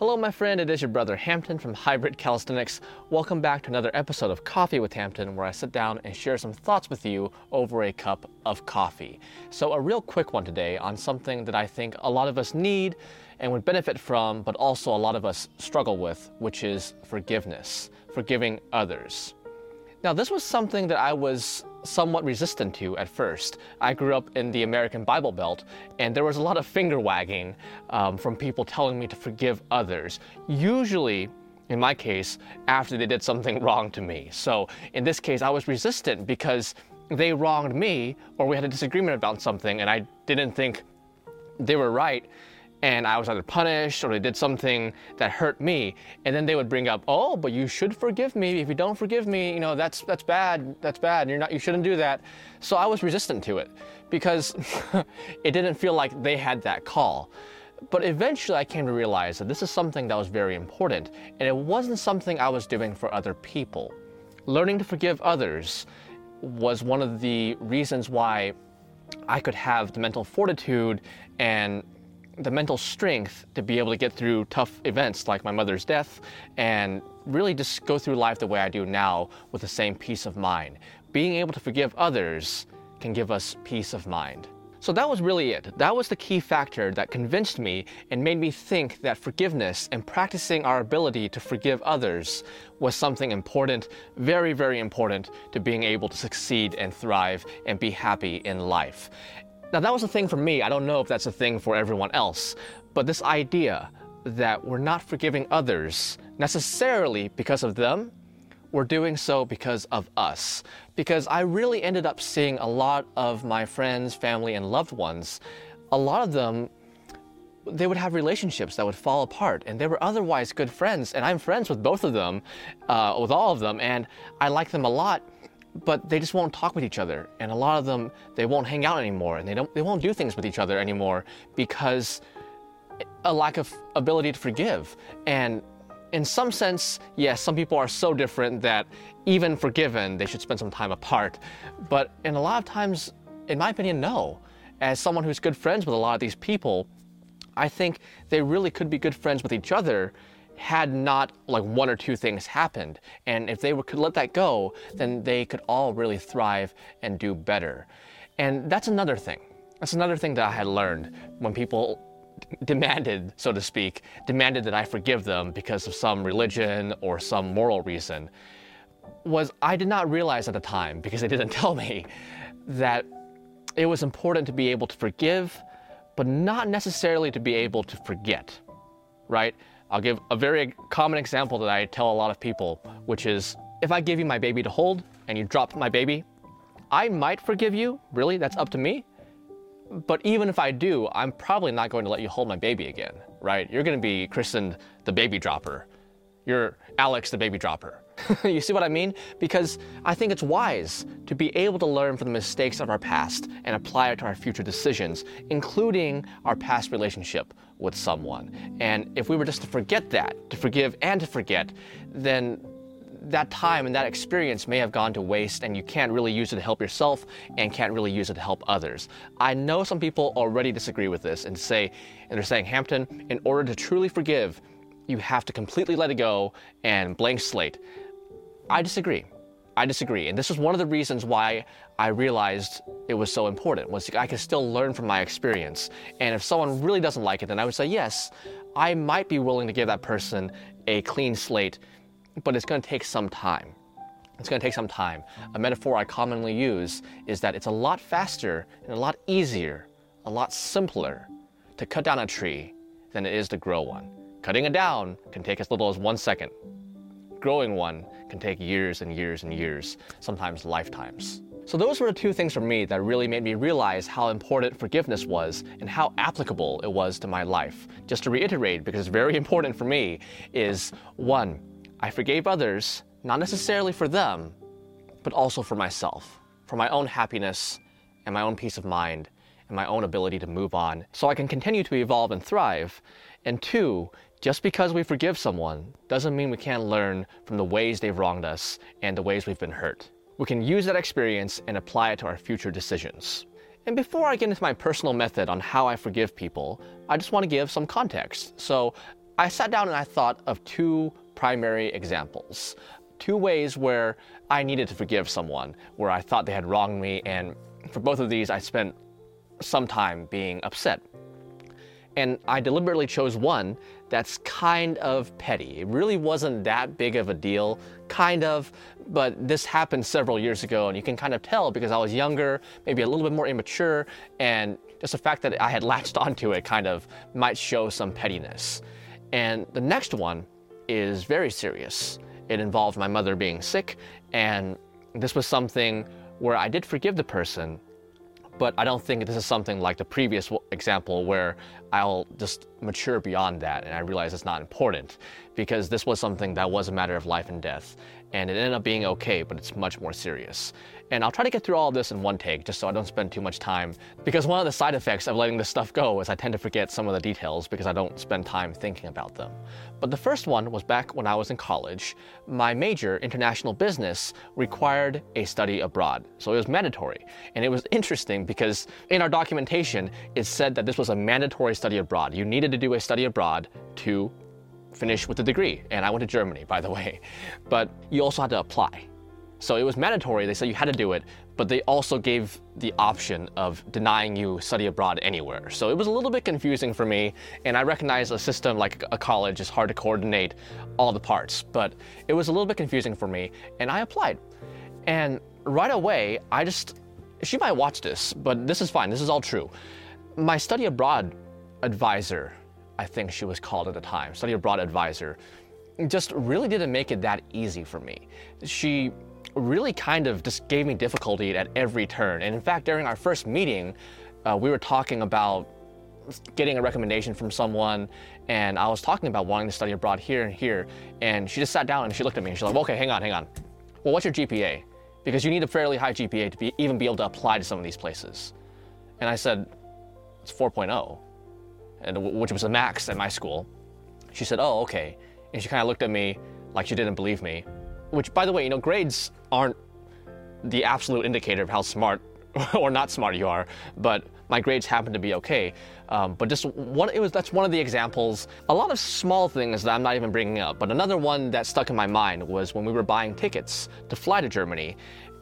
Hello, my friend. It is your brother Hampton from Hybrid Calisthenics. Welcome back to another episode of Coffee with Hampton, where I sit down and share some thoughts with you over a cup of coffee. So, a real quick one today on something that I think a lot of us need and would benefit from, but also a lot of us struggle with, which is forgiveness, forgiving others. Now, this was something that I was somewhat resistant to at first. I grew up in the American Bible Belt, and there was a lot of finger wagging um, from people telling me to forgive others. Usually, in my case, after they did something wrong to me. So, in this case, I was resistant because they wronged me, or we had a disagreement about something, and I didn't think they were right and I was either punished or they did something that hurt me, and then they would bring up, "Oh, but you should forgive me. If you don't forgive me, you know that's that's bad. That's bad. You're not. You shouldn't do that." So I was resistant to it because it didn't feel like they had that call. But eventually, I came to realize that this is something that was very important, and it wasn't something I was doing for other people. Learning to forgive others was one of the reasons why I could have the mental fortitude and the mental strength to be able to get through tough events like my mother's death and really just go through life the way I do now with the same peace of mind. Being able to forgive others can give us peace of mind. So that was really it. That was the key factor that convinced me and made me think that forgiveness and practicing our ability to forgive others was something important, very, very important to being able to succeed and thrive and be happy in life. Now, that was a thing for me. I don't know if that's a thing for everyone else. But this idea that we're not forgiving others necessarily because of them, we're doing so because of us. Because I really ended up seeing a lot of my friends, family, and loved ones, a lot of them, they would have relationships that would fall apart, and they were otherwise good friends. And I'm friends with both of them, uh, with all of them, and I like them a lot but they just won't talk with each other. And a lot of them they won't hang out anymore and they don't they won't do things with each other anymore because a lack of ability to forgive. And in some sense yes some people are so different that even forgiven they should spend some time apart. But in a lot of times in my opinion no. As someone who's good friends with a lot of these people i think they really could be good friends with each other had not like one or two things happened. And if they were, could let that go, then they could all really thrive and do better. And that's another thing. That's another thing that I had learned when people demanded, so to speak, demanded that I forgive them because of some religion or some moral reason, was I did not realize at the time, because they didn't tell me, that it was important to be able to forgive, but not necessarily to be able to forget, right? I'll give a very common example that I tell a lot of people, which is if I give you my baby to hold and you drop my baby, I might forgive you. Really, that's up to me. But even if I do, I'm probably not going to let you hold my baby again, right? You're going to be christened the baby dropper. You're Alex the baby dropper. you see what I mean? Because I think it's wise to be able to learn from the mistakes of our past and apply it to our future decisions, including our past relationship with someone. And if we were just to forget that, to forgive and to forget, then that time and that experience may have gone to waste and you can't really use it to help yourself and can't really use it to help others. I know some people already disagree with this and say and they're saying, "Hampton, in order to truly forgive, you have to completely let it go and blank slate." I disagree. I disagree. And this was one of the reasons why I realized it was so important was I could still learn from my experience. And if someone really doesn't like it, then I would say, yes, I might be willing to give that person a clean slate, but it's going to take some time. It's going to take some time. A metaphor I commonly use is that it's a lot faster and a lot easier, a lot simpler to cut down a tree than it is to grow one. Cutting it down can take as little as one second growing one can take years and years and years, sometimes lifetimes. So, those were the two things for me that really made me realize how important forgiveness was and how applicable it was to my life. Just to reiterate, because it's very important for me, is one, I forgave others, not necessarily for them, but also for myself, for my own happiness and my own peace of mind and my own ability to move on so I can continue to evolve and thrive. And two, just because we forgive someone doesn't mean we can't learn from the ways they've wronged us and the ways we've been hurt. We can use that experience and apply it to our future decisions. And before I get into my personal method on how I forgive people, I just want to give some context. So, I sat down and I thought of two primary examples. Two ways where I needed to forgive someone, where I thought they had wronged me, and for both of these, I spent some time being upset. And I deliberately chose one that's kind of petty. It really wasn't that big of a deal, kind of, but this happened several years ago, and you can kind of tell because I was younger, maybe a little bit more immature, and just the fact that I had latched onto it kind of might show some pettiness. And the next one is very serious. It involved my mother being sick, and this was something where I did forgive the person, but I don't think this is something like the previous example where I'll just mature beyond that and I realize it's not important because this was something that was a matter of life and death and it ended up being okay, but it's much more serious. And I'll try to get through all of this in one take just so I don't spend too much time. Because one of the side effects of letting this stuff go is I tend to forget some of the details because I don't spend time thinking about them. But the first one was back when I was in college. My major, international business, required a study abroad. So it was mandatory. And it was interesting because in our documentation, it said that this was a mandatory study abroad. You needed to do a study abroad to finish with a degree. And I went to Germany, by the way. But you also had to apply. So it was mandatory. They said you had to do it, but they also gave the option of denying you study abroad anywhere. So it was a little bit confusing for me, and I recognize a system like a college is hard to coordinate all the parts, but it was a little bit confusing for me, and I applied. And right away, I just, she might watch this, but this is fine, this is all true. My study abroad advisor, I think she was called at the time, study abroad advisor, just really didn't make it that easy for me. She really kind of just gave me difficulty at every turn. And in fact, during our first meeting, uh, we were talking about getting a recommendation from someone, and I was talking about wanting to study abroad here and here, and she just sat down and she looked at me and she's like, okay, hang on, hang on. Well, what's your GPA? Because you need a fairly high GPA to be, even be able to apply to some of these places. And I said, it's 4.0, which was the max at my school. She said, oh, okay. And she kind of looked at me like she didn't believe me. Which, by the way, you know, grades aren't the absolute indicator of how smart or not smart you are, but my grades happen to be okay. Um, but just one, it was that's one of the examples. A lot of small things that I'm not even bringing up. But another one that stuck in my mind was when we were buying tickets to fly to Germany.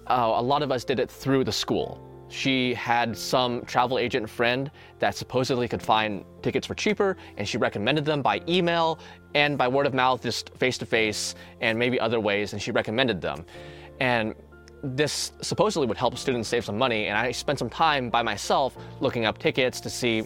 Uh, a lot of us did it through the school. She had some travel agent friend that supposedly could find tickets for cheaper, and she recommended them by email and by word of mouth, just face to face, and maybe other ways, and she recommended them. And this supposedly would help students save some money, and I spent some time by myself looking up tickets to see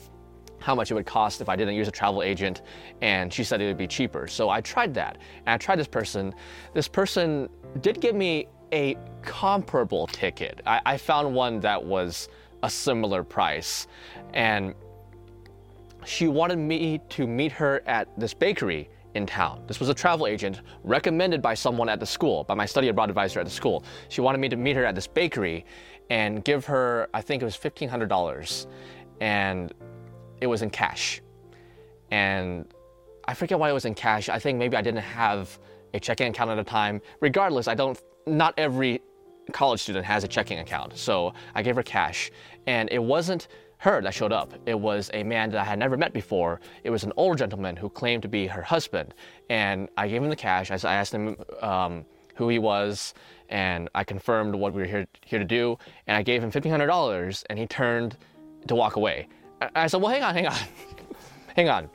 how much it would cost if I didn't use a travel agent, and she said it would be cheaper. So I tried that, and I tried this person. This person did give me a comparable ticket. I, I found one that was a similar price, and she wanted me to meet her at this bakery in town. This was a travel agent recommended by someone at the school, by my study abroad advisor at the school. She wanted me to meet her at this bakery and give her, I think it was $1,500, and it was in cash. And I forget why it was in cash. I think maybe I didn't have a checking account at the time. Regardless, I don't, not every college student has a checking account. So I gave her cash. And it wasn't her that showed up. It was a man that I had never met before. It was an older gentleman who claimed to be her husband. And I gave him the cash. I, asked him um, who he was, and I confirmed what we were here, here to do. And I gave him $1,500, and he turned to walk away. I said, Well, hang on, hang on. hang on.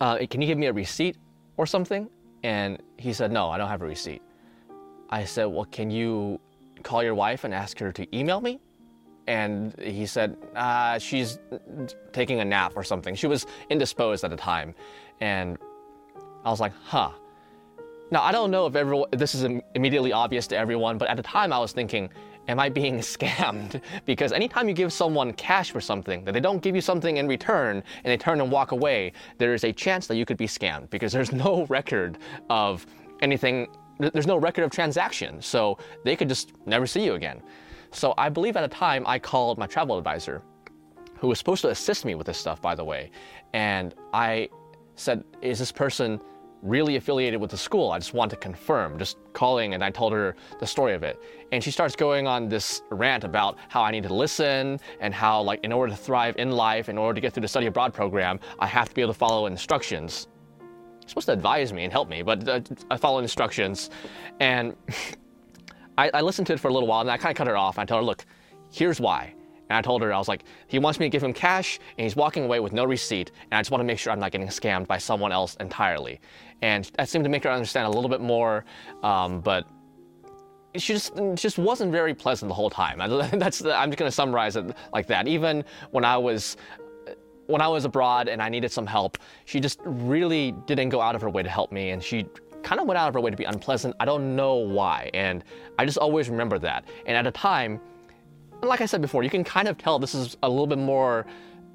Uh, can you give me a receipt or something? And he said, No, I don't have a receipt. I said, Well, can you call your wife and ask her to email me? And he said, uh, She's taking a nap or something. She was indisposed at the time. And I was like, Huh. Now, I don't know if everyone, this is immediately obvious to everyone, but at the time I was thinking, Am I being scammed? Because anytime you give someone cash for something, that they don't give you something in return and they turn and walk away, there is a chance that you could be scammed because there's no record of anything there's no record of transaction, so they could just never see you again. So I believe at the time I called my travel advisor, who was supposed to assist me with this stuff, by the way, and I said, Is this person really affiliated with the school. I just want to confirm, just calling, and I told her the story of it. And she starts going on this rant about how I need to listen and how, like, in order to thrive in life, in order to get through the study abroad program, I have to be able to follow instructions. Supposed to advise me and help me, but uh, I follow instructions. And I, I listened to it for a little while, and I kind of cut her off. I told her, look, here's why. And I told her, I was like, he wants me to give him cash and he's walking away with no receipt. And I just want to make sure I'm not getting scammed by someone else entirely. And that seemed to make her understand a little bit more. Um, but she just just wasn't very pleasant the whole time. That's I'm just to summarize it like that. Even when I was when I was abroad and I needed some help, she just really didn't go out of her way to help me, and she kind of went out of her way to be unpleasant. I don't know why, and I just always remember that. And at a time, like I said before, you can kind of tell this is a little bit more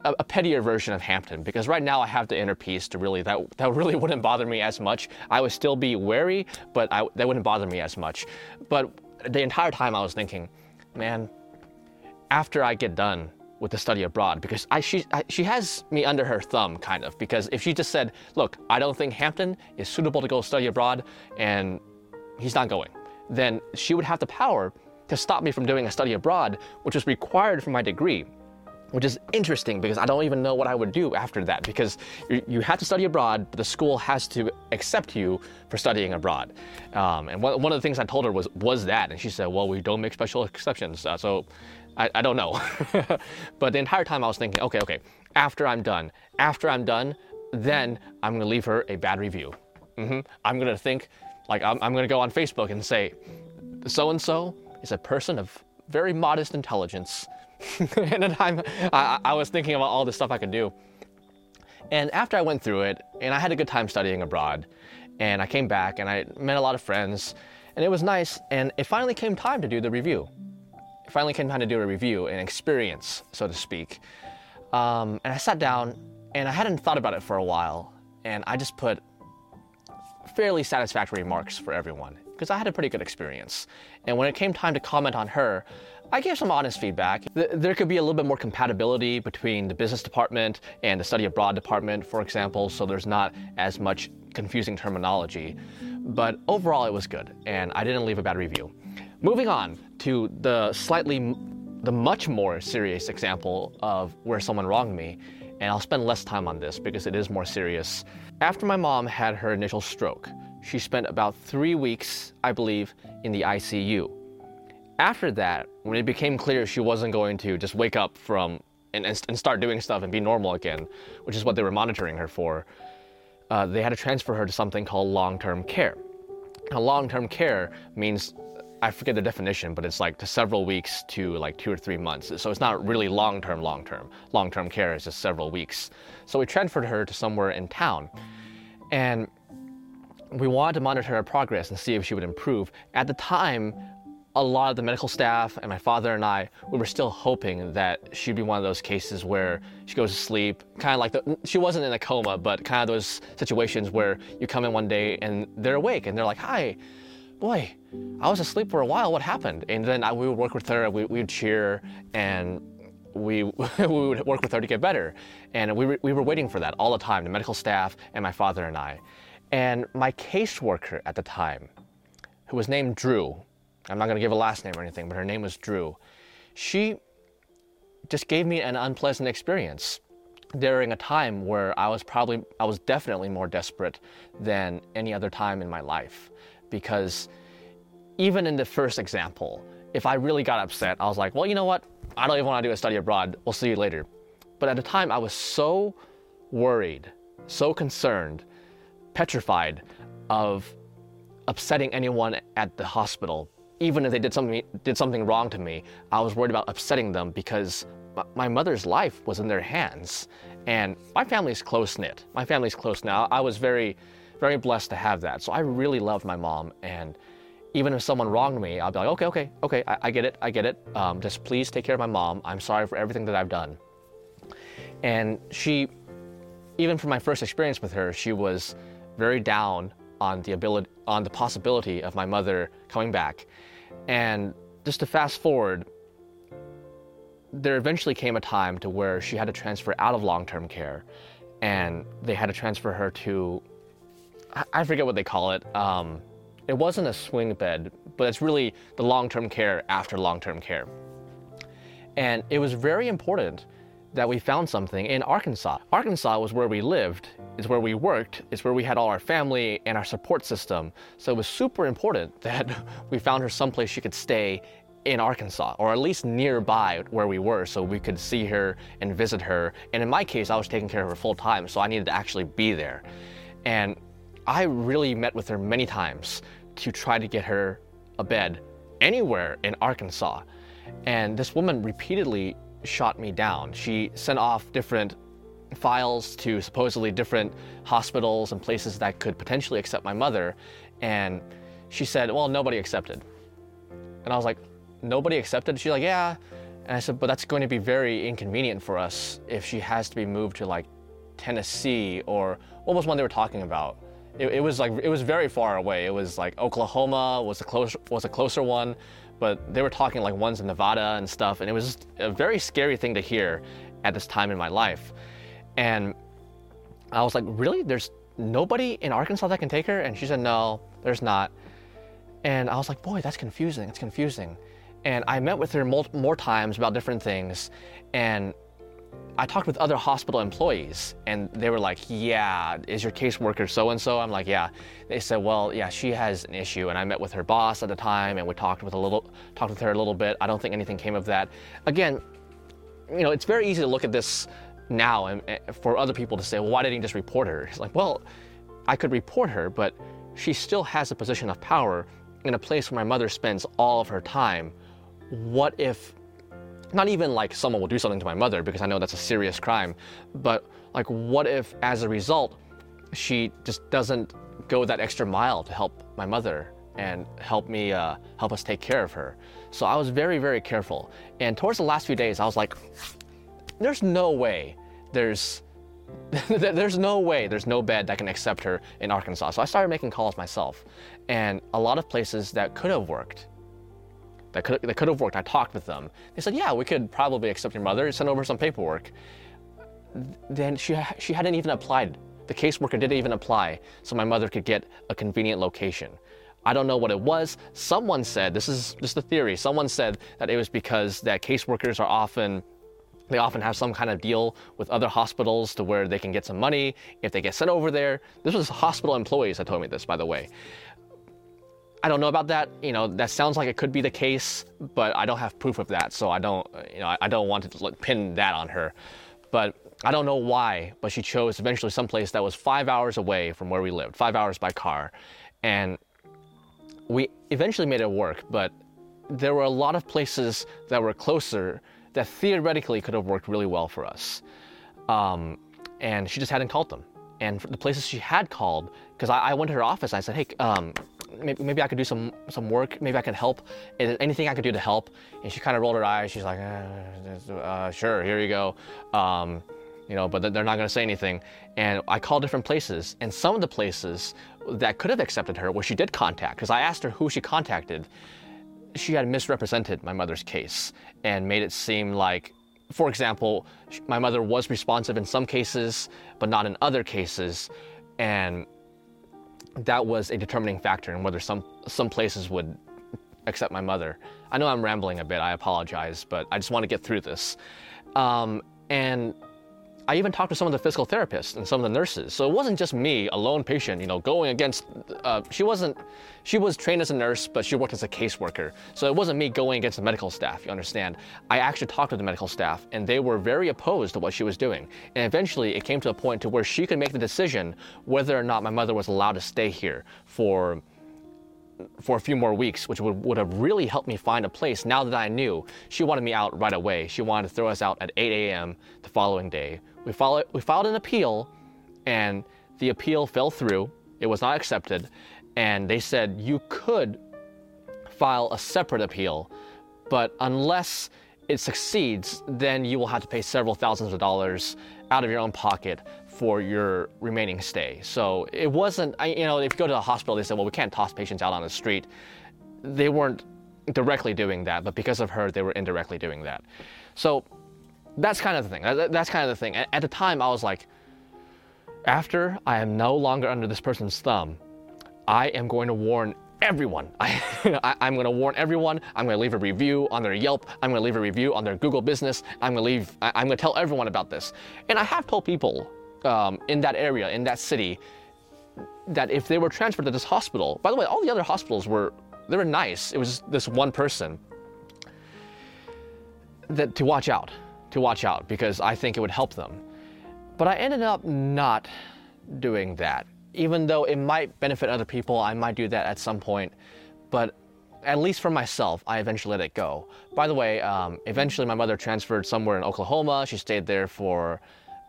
a, a, pettier version of Hampton because right now I have the inner peace to really that that really wouldn't bother me as much. I would still be wary, but I, that wouldn't bother me as much. But the entire time I was thinking, man, after I get done with the study abroad, because I she I, she has me under her thumb kind of because if she just said, look, I don't think Hampton is suitable to go study abroad, and he's not going, then she would have the power to stop me from doing a study abroad, which was required for my degree. Which is interesting because I don't even know what I would do after that because you, you have to study abroad, but the school has to accept you for studying abroad. Um, and one, one of the things I told her was was that, and she said, "Well, we don't make special exceptions." Uh, so I, I don't know. but the entire time I was thinking, okay, okay, after I'm done, after I'm done, then I'm gonna leave her a bad review. Mm-hmm. I'm gonna think, like, I'm, I'm gonna go on Facebook and say, so and so is a person of very modest intelligence. and then I'm, I, I was thinking about all the stuff I could do. And after I went through it, and I had a good time studying abroad, and I came back and I met a lot of friends, and it was nice, and it finally came time to do the review. Finally came time to do a review, an experience, so to speak. Um, and I sat down, and I hadn't thought about it for a while, and I just put fairly satisfactory marks for everyone because I had a pretty good experience. And when it came time to comment on her, I gave some honest feedback. There could be a little bit more compatibility between the business department and the study abroad department, for example, so there's not as much confusing terminology. But overall, it was good, and I didn't leave a bad review. Moving on to the slightly, the much more serious example of where someone wronged me, and I'll spend less time on this because it is more serious. After my mom had her initial stroke, she spent about three weeks, I believe, in the ICU. After that, when it became clear she wasn't going to just wake up from and, and start doing stuff and be normal again, which is what they were monitoring her for, uh, they had to transfer her to something called long term care. Now, long term care means I forget the definition, but it's like to several weeks to like two or three months. So it's not really long term, long term. Long term care is just several weeks. So we transferred her to somewhere in town. And we wanted to monitor her progress and see if she would improve. At the time, a lot of the medical staff and my father and I, we were still hoping that she'd be one of those cases where she goes to sleep, kind of like the, she wasn't in a coma, but kind of those situations where you come in one day and they're awake and they're like, hi, boy, I was asleep for a while, what happened? And then I, we would work with her, we, we would cheer and we, we would work with her to get better. And we, we were waiting for that all the time, the medical staff and my father and I. And my caseworker at the time, who was named Drew, I'm not going to give a last name or anything, but her name was Drew, she just gave me an unpleasant experience during a time where I was probably, I was definitely more desperate than any other time in my life. Because even in the first example, if I really got upset, I was like, well, you know what? I don't even want to do a study abroad. We'll see you later. But at the time, I was so worried, so concerned petrified of upsetting anyone at the hospital. Even if they did something, did something wrong to me, I was worried about upsetting them because my mother's life was in their hands. And my family's close knit. My family's close now. I was very, very blessed to have that. So I really loved my mom. And even if someone wronged me, I'll be like, okay, okay, okay, I, I get it, I get it. Um, just please take care of my mom. I'm sorry for everything that I've done. And she, even from my first experience with her, she was very down on the ability on the possibility of my mother coming back. And just to fast forward, there eventually came a time to where she had to transfer out of long-term care and they had to transfer her to I forget what they call it. Um, it wasn't a swing bed, but it's really the long term care after long term care. And it was very important that we found something in Arkansas. Arkansas was where we lived, it's where we worked, it's where we had all our family and our support system. So it was super important that we found her someplace she could stay in Arkansas, or at least nearby where we were, so we could see her and visit her. And in my case, I was taking care of her full time, so I needed to actually be there. And I really met with her many times to try to get her a bed anywhere in Arkansas. And this woman repeatedly shot me down. She sent off different files to supposedly different hospitals and places that could potentially accept my mother. And she said, Well, nobody accepted. And I was like, Nobody accepted? She's like, Yeah. And I said, But that's going to be very inconvenient for us if she has to be moved to like Tennessee or what was one they were talking about? It, it was like, it was very far away. It was like Oklahoma was a, close, was a closer one but they were talking like ones in Nevada and stuff, and it was a very scary thing to hear at this time in my life. And I was like, really? There's nobody in Arkansas that can take her? And she said, no, there's not. And I was like, boy, that's confusing. It's confusing. And I met with her more times about different things. And I talked with other hospital employees and they were like, Yeah, is your caseworker so and so? I'm like, Yeah. They said, Well, yeah, she has an issue. And I met with her boss at the time and we talked with a little talked with her a little bit. I don't think anything came of that. Again, you know, it's very easy to look at this now and, and for other people to say, Well, why didn't you just report her? It's like, well, I could report her, but she still has a position of power in a place where my mother spends all of her time. What if not even like someone will do something to my mother because I know that's a serious crime, but like what if as a result she just doesn't go that extra mile to help my mother and help me uh, help us take care of her. So I was very very careful. And towards the last few days, I was like, there's no way there's there's no way there's no bed that can accept her in Arkansas. So I started making calls myself, and a lot of places that could have worked that could, that could have worked. I talked with them. They said, yeah, we could probably accept your mother. Send over some paperwork. Then she, she hadn't even applied. The caseworker didn't even apply so my mother could get a convenient location. I don't know what it was. Someone said, this is just a theory, someone said that it was because that caseworkers are often they often have some kind of deal with other hospitals to where they can get some money if they get sent over there. This was hospital employees that told me this, by the way. I don't know about that. You know, that sounds like it could be the case, but I don't have proof of that, so I don't, you know, I don't want to pin that on her. But I don't know why, but she chose eventually someplace that was five hours away from where we lived, five hours by car, and we eventually made it work. But there were a lot of places that were closer that theoretically could have worked really well for us, um, and she just hadn't called them. And the places she had called, because I, I, went to her office, I said, "Hey, um, maybe, maybe I could do some some work. Maybe I could help. Anything I could do to help. And she kind of rolled her eyes. She's like, uh, uh, sure, here you go. Um, you know, but they're not going to say anything. And I called different places, and some of the places that could have accepted her, where she did contact, because I asked her who she contacted, she had misrepresented my mother's case and made it seem like, for example, my mother was responsive in some cases, but not in other cases, and that was a determining factor in whether some some places would accept my mother. I know I'm rambling a bit. I apologize, but I just want to get through this. Um, and I even talked to some of the physical therapists and some of the nurses. So it wasn't just me, a lone patient, you know, going against. Uh, she wasn't. She was trained as a nurse, but she worked as a caseworker. So it wasn't me going against the medical staff. You understand? I actually talked to the medical staff, and they were very opposed to what she was doing. And eventually, it came to a point to where she could make the decision whether or not my mother was allowed to stay here for for a few more weeks, which would, would have really helped me find a place now that I knew she wanted me out right away. She wanted to throw us out at 8 a.m. the following day. We, filed, we filed an appeal, and the appeal fell through. It was not accepted, and they said you could file a separate appeal, but unless it succeeds, then you will have to pay several thousands of dollars out of your own pocket for your remaining stay. So it wasn't, you know, if you go to the hospital, they said, well, we can't toss patients out on the street. They weren't directly doing that, but because of her, they were indirectly doing that. So that's kind of the thing. That's kind of the thing. At the time, I was like, after I am no longer under this person's thumb, I am going to warn everyone. I, am to warn everyone. I'm to leave a review on their Yelp. I'm to leave a review on their Google Business. I'm to leave. I, am to tell everyone about this. And I have told people um, in that area, in that city, that if they were transferred to this hospital, by the way, all the other hospitals were they were nice. It was this one person that to watch out, to watch out because I think it would help them. But I ended up not doing that. Even though it might benefit other people, I might do that at some point. But at least for myself, I eventually let it go. By the way, um, eventually my mother transferred somewhere in Oklahoma. She stayed there for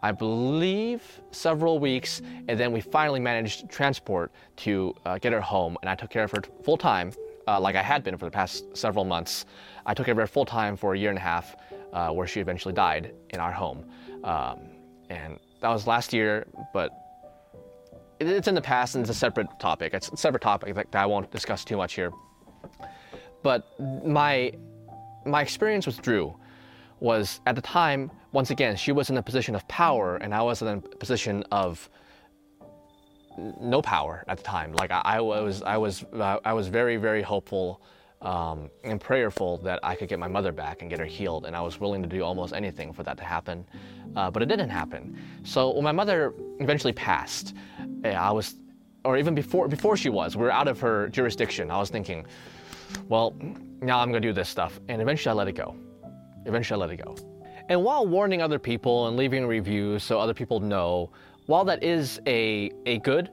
I believe, several weeks, and then we finally managed transport to uh, get her home, and I took care of her full time, uh, like I had been for the past several months. I took care of her full time for a year and a half, uh, where she eventually died in our home. Um, and that was last year, but it's in the past and it's a separate topic. It's a separate topic that I won't discuss too much here. But my my experience with Drew was at the time once again, she was in a position of power, and I was in a position of no power at the time. Like I, I was, I was, uh, I was very, very hopeful um, and prayerful that I could get my mother back and get her healed, and I was willing to do almost anything for that to happen. Uh, but it didn't happen. So when my mother eventually passed, I was, or even before before she was, we were out of her jurisdiction. I was thinking, well, now I'm to do this stuff, and eventually I let it go. Eventually I let it go. And while warning other people and leaving reviews so other people know, while that is a, a good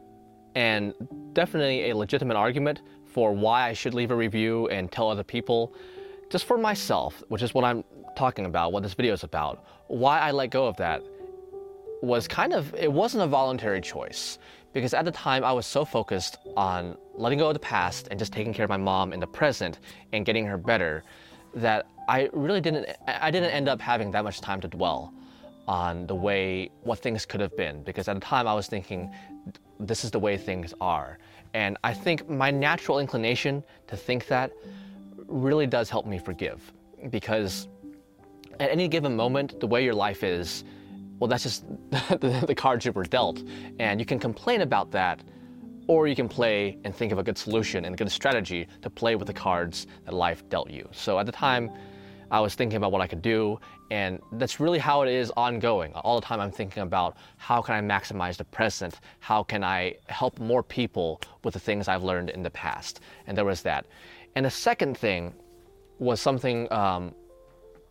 and definitely a legitimate argument for why I should leave a review and tell other people, just for myself, which is what I'm talking about, what this video is about, why I let go of that was kind of, it wasn't a voluntary choice. Because at the time, I was so focused on letting go of the past and just taking care of my mom in the present and getting her better that I really didn't I didn't end up having that much time to dwell on the way what things could have been because at the time I was thinking this is the way things are. And I think my natural inclination to think that really does help me forgive because at any given moment, the way your life is, well, that's just the, the cards you were dealt. And you can complain about that or you can play and think of a good solution and a good strategy to play with the cards that life dealt you. So at the time, I was thinking about what I could do, and that's really how it is ongoing. All the time, I'm thinking about how can I maximize the present? How can I help more people with the things I've learned in the past? And there was that. And the second thing was something um,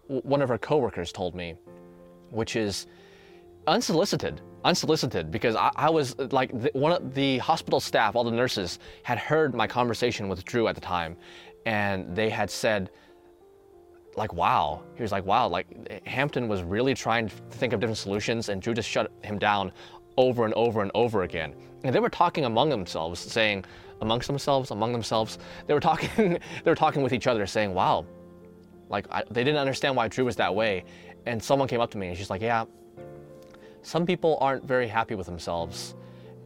one of our coworkers told me, which is unsolicited unsolicited because I, I was like the, one of the hospital staff, all the nurses had heard my conversation with Drew at the time, and they had said, like, wow. He was like, wow, like Hampton was really trying to think of different solutions, and Drew just shut him down over and over and over again. And they were talking among themselves, saying, amongst themselves, among themselves, they were talking, they were talking with each other, saying, wow, like I, they didn't understand why Drew was that way. And someone came up to me and she's like, yeah, some people aren't very happy with themselves,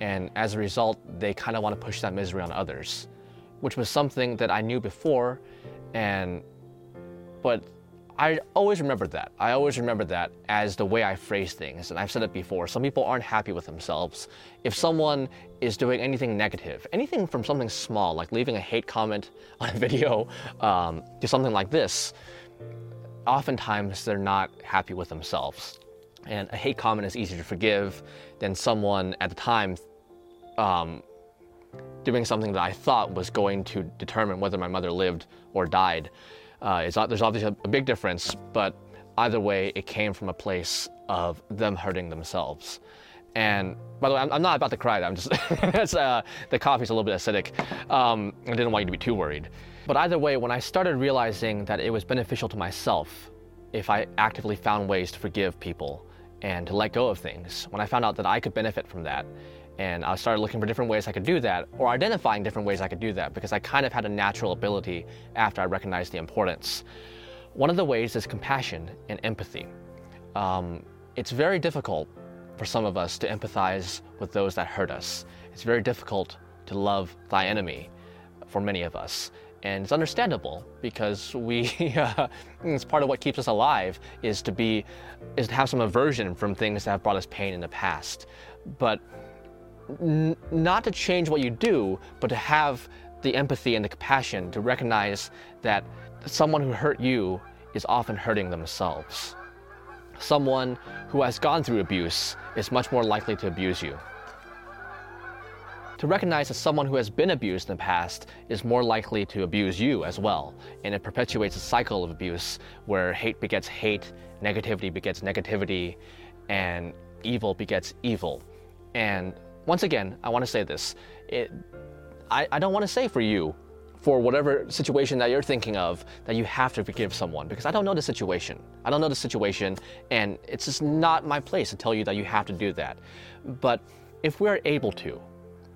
and as a result, they kind of want to push that misery on others, which was something that I knew before, and but I always remembered that. I always remembered that as the way I phrase things, and I've said it before. Some people aren't happy with themselves. If someone is doing anything negative, anything from something small, like leaving a hate comment on a video, um, to something like this, oftentimes they're not happy with themselves. And a hate comment is easier to forgive than someone at the time um, doing something that I thought was going to determine whether my mother lived or died. Uh, there's obviously a big difference, but either way, it came from a place of them hurting themselves. And by the way, I'm, I'm not about to cry. I'm just uh, the coffee's a little bit acidic. Um, I didn't want you to be too worried. But either way, when I started realizing that it was beneficial to myself if I actively found ways to forgive people, and to let go of things. When I found out that I could benefit from that, and I started looking for different ways I could do that, or identifying different ways I could do that, because I kind of had a natural ability after I recognized the importance. One of the ways is compassion and empathy. Um, it's very difficult for some of us to empathize with those that hurt us. It's very difficult to love thy enemy for many of us. And it's understandable because we, uh, it's part of what keeps us alive is to be, is to have some aversion from things that have brought us pain in the past. But n- not to change what you do, but to have the empathy and the compassion to recognize that someone who hurt you is often hurting themselves. Someone who has gone through abuse is much more likely to abuse you. To recognize that someone who has been abused in the past is more likely to abuse you as well, and it perpetuates a cycle of abuse where hate begets hate, negativity begets negativity, and evil begets evil. And once again, I want to say this. It, I, I don't want to say for you, for whatever situation that you're thinking of, that you have to forgive someone because I don't know the situation. I don't know the situation, and it's just not my place to tell you that you have to do that. But if we're able to,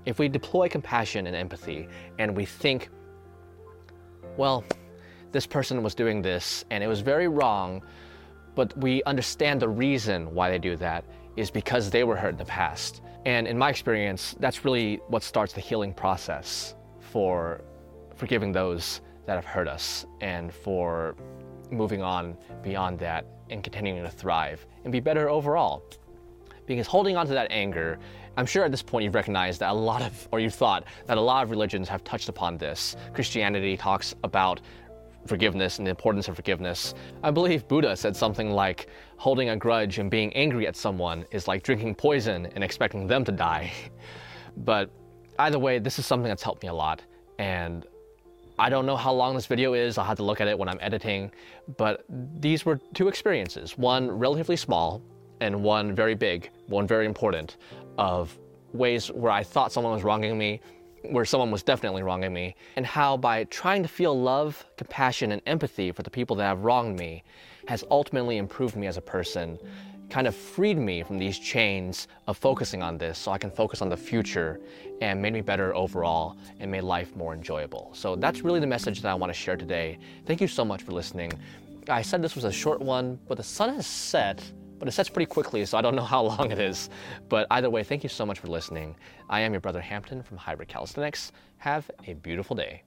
if we deploy compassion and empathy, and we think, well, this person was doing this and it was very wrong, but we understand the reason why they do that is because they were hurt in the past. And in my experience, that's really what starts the healing process for forgiving those that have hurt us and for moving on beyond that and continuing to thrive and be better overall. Because holding on to that anger, I'm sure at this point you've recognized that a lot of, or you've thought that a lot of religions have touched upon this. Christianity talks about forgiveness and the importance of forgiveness. I believe Buddha said something like holding a grudge and being angry at someone is like drinking poison and expecting them to die. but either way, this is something that's helped me a lot. And I don't know how long this video is. I'll have to look at it when I'm editing. But these were two experiences one relatively small and one very big, one very important, of ways where I thought someone was wronging me where someone was definitely wronging me, and how by trying to feel love, compassion, and empathy for the people that have wronged me has ultimately improved me as a person, kind of freed me from these chains of focusing on this so I can focus on the future and made me better overall and made life more enjoyable. So that's really the message that I want to share today. Thank you so much for listening. I said this was a short one, but the sun has set but it sets pretty quickly, so I don't know how long it is. But either way, thank you so much for listening. I am your brother Hampton from Hybrid Calisthenics. Have a beautiful day.